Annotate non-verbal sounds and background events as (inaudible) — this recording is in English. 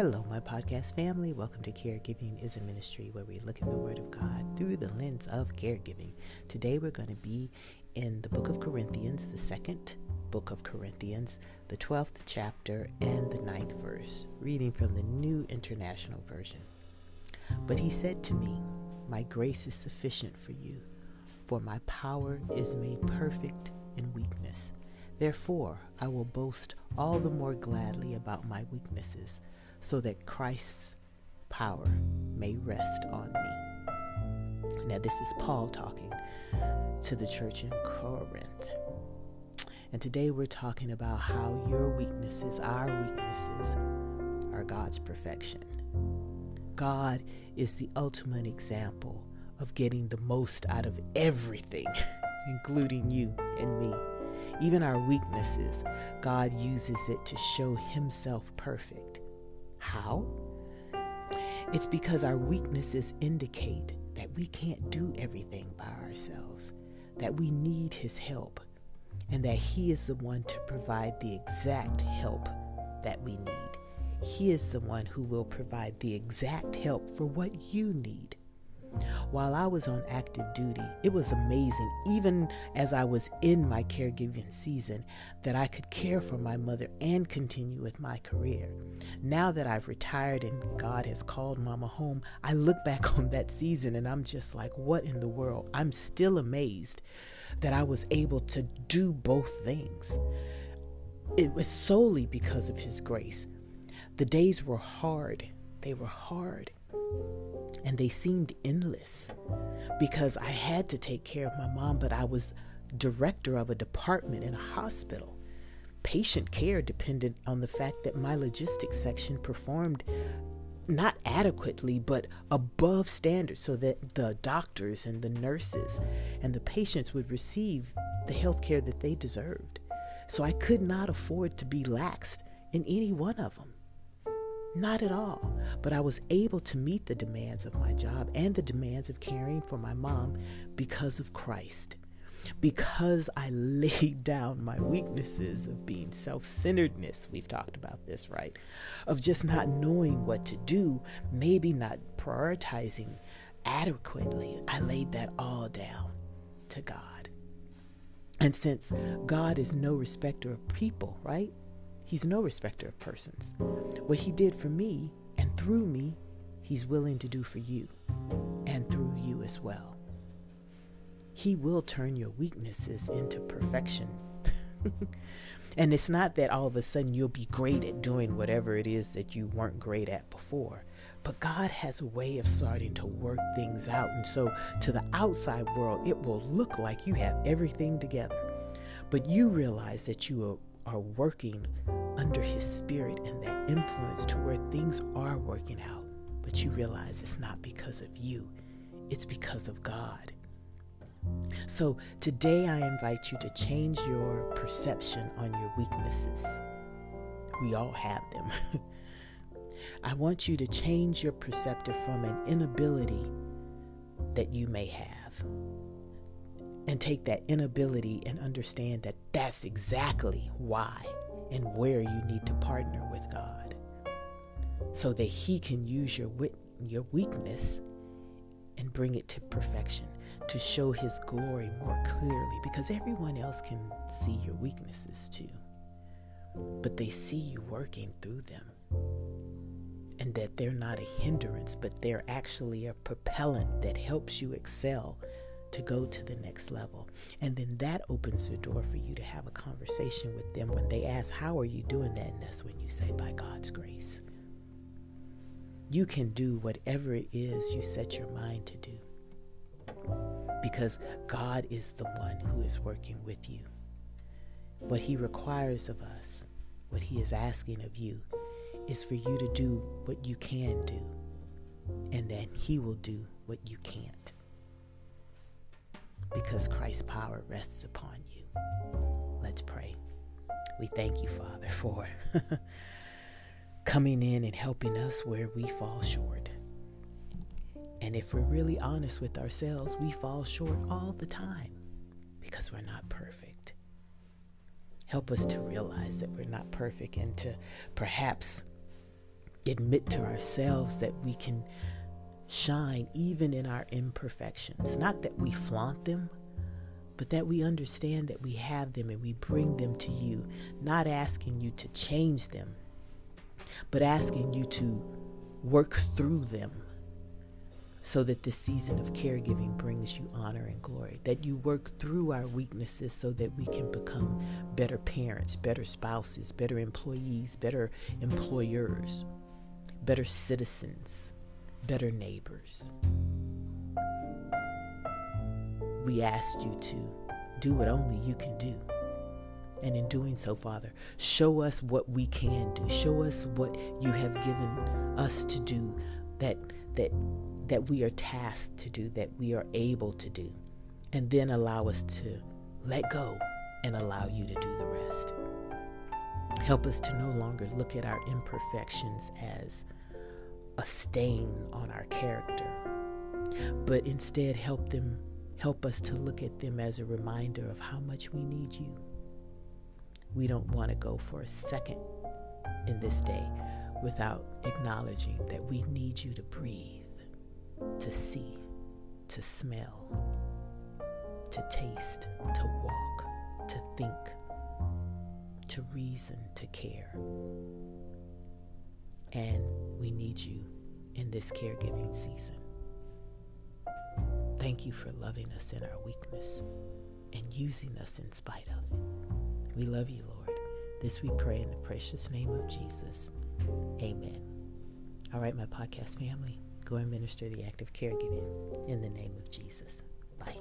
Hello, my podcast family. Welcome to Caregiving is a Ministry, where we look at the Word of God through the lens of caregiving. Today, we're going to be in the book of Corinthians, the second book of Corinthians, the 12th chapter, and the ninth verse, reading from the New International Version. But he said to me, My grace is sufficient for you, for my power is made perfect in weakness. Therefore, I will boast all the more gladly about my weaknesses so that Christ's power may rest on me. Now, this is Paul talking to the church in Corinth. And today we're talking about how your weaknesses, our weaknesses, are God's perfection. God is the ultimate example of getting the most out of everything, (laughs) including you and me. Even our weaknesses, God uses it to show Himself perfect. How? It's because our weaknesses indicate that we can't do everything by ourselves, that we need His help, and that He is the one to provide the exact help that we need. He is the one who will provide the exact help for what you need. While I was on active duty, it was amazing, even as I was in my caregiving season, that I could care for my mother and continue with my career. Now that I've retired and God has called Mama home, I look (laughs) back on that season and I'm just like, what in the world? I'm still amazed that I was able to do both things. It was solely because of His grace. The days were hard, they were hard and they seemed endless because I had to take care of my mom, but I was director of a department in a hospital. Patient care depended on the fact that my logistics section performed not adequately, but above standards so that the doctors and the nurses and the patients would receive the health care that they deserved. So I could not afford to be laxed in any one of them. Not at all. But I was able to meet the demands of my job and the demands of caring for my mom because of Christ. Because I (laughs) laid down my weaknesses of being self centeredness. We've talked about this, right? Of just not knowing what to do, maybe not prioritizing adequately. I laid that all down to God. And since God is no respecter of people, right? He's no respecter of persons. What he did for me and through me, he's willing to do for you and through you as well. He will turn your weaknesses into perfection. (laughs) and it's not that all of a sudden you'll be great at doing whatever it is that you weren't great at before. But God has a way of starting to work things out. And so to the outside world, it will look like you have everything together. But you realize that you are working under His Spirit and that influence to where things are working out. But you realize it's not because of you, it's because of God. So today I invite you to change your perception on your weaknesses. We all have them. (laughs) I want you to change your perceptive from an inability that you may have and take that inability and understand that that's exactly why and where you need to partner with God so that he can use your wit- your weakness and bring it to perfection to show his glory more clearly because everyone else can see your weaknesses too but they see you working through them and that they're not a hindrance but they're actually a propellant that helps you excel to go to the next level. And then that opens the door for you to have a conversation with them when they ask, How are you doing that? And that's when you say, By God's grace. You can do whatever it is you set your mind to do because God is the one who is working with you. What He requires of us, what He is asking of you, is for you to do what you can do, and then He will do what you can't because Christ's power rests upon you. Let's pray. We thank you, Father, (laughs) for coming in and helping us where we fall short. And if we're really honest with ourselves, we fall short all the time because we're not perfect. Help us to realize that we're not perfect and to perhaps admit to ourselves that we can shine even in our imperfections. Not that we flaunt them, but that we understand that we have them and we bring them to you, not asking you to change them, but asking you to work through them so that this season of caregiving brings you honor and glory. That you work through our weaknesses so that we can become better parents, better spouses, better employees, better employers, better citizens, better neighbors. We asked you to do what only you can do. And in doing so, Father, show us what we can do. Show us what you have given us to do that that that we are tasked to do, that we are able to do. And then allow us to let go and allow you to do the rest. Help us to no longer look at our imperfections as a stain on our character, but instead help them help us to look at them as a reminder of how much we need you. We don't want to go for a second in this day without acknowledging that we need you to breathe, to see, to smell, to taste, to walk, to think, to reason, to care. And we need you in this caregiving season. Thank you for loving us in our weakness and using us in spite of it. We love you, Lord. This we pray in the precious name of Jesus. Amen. All right, my podcast family, go and minister the act of caregiving in the name of Jesus. Bye.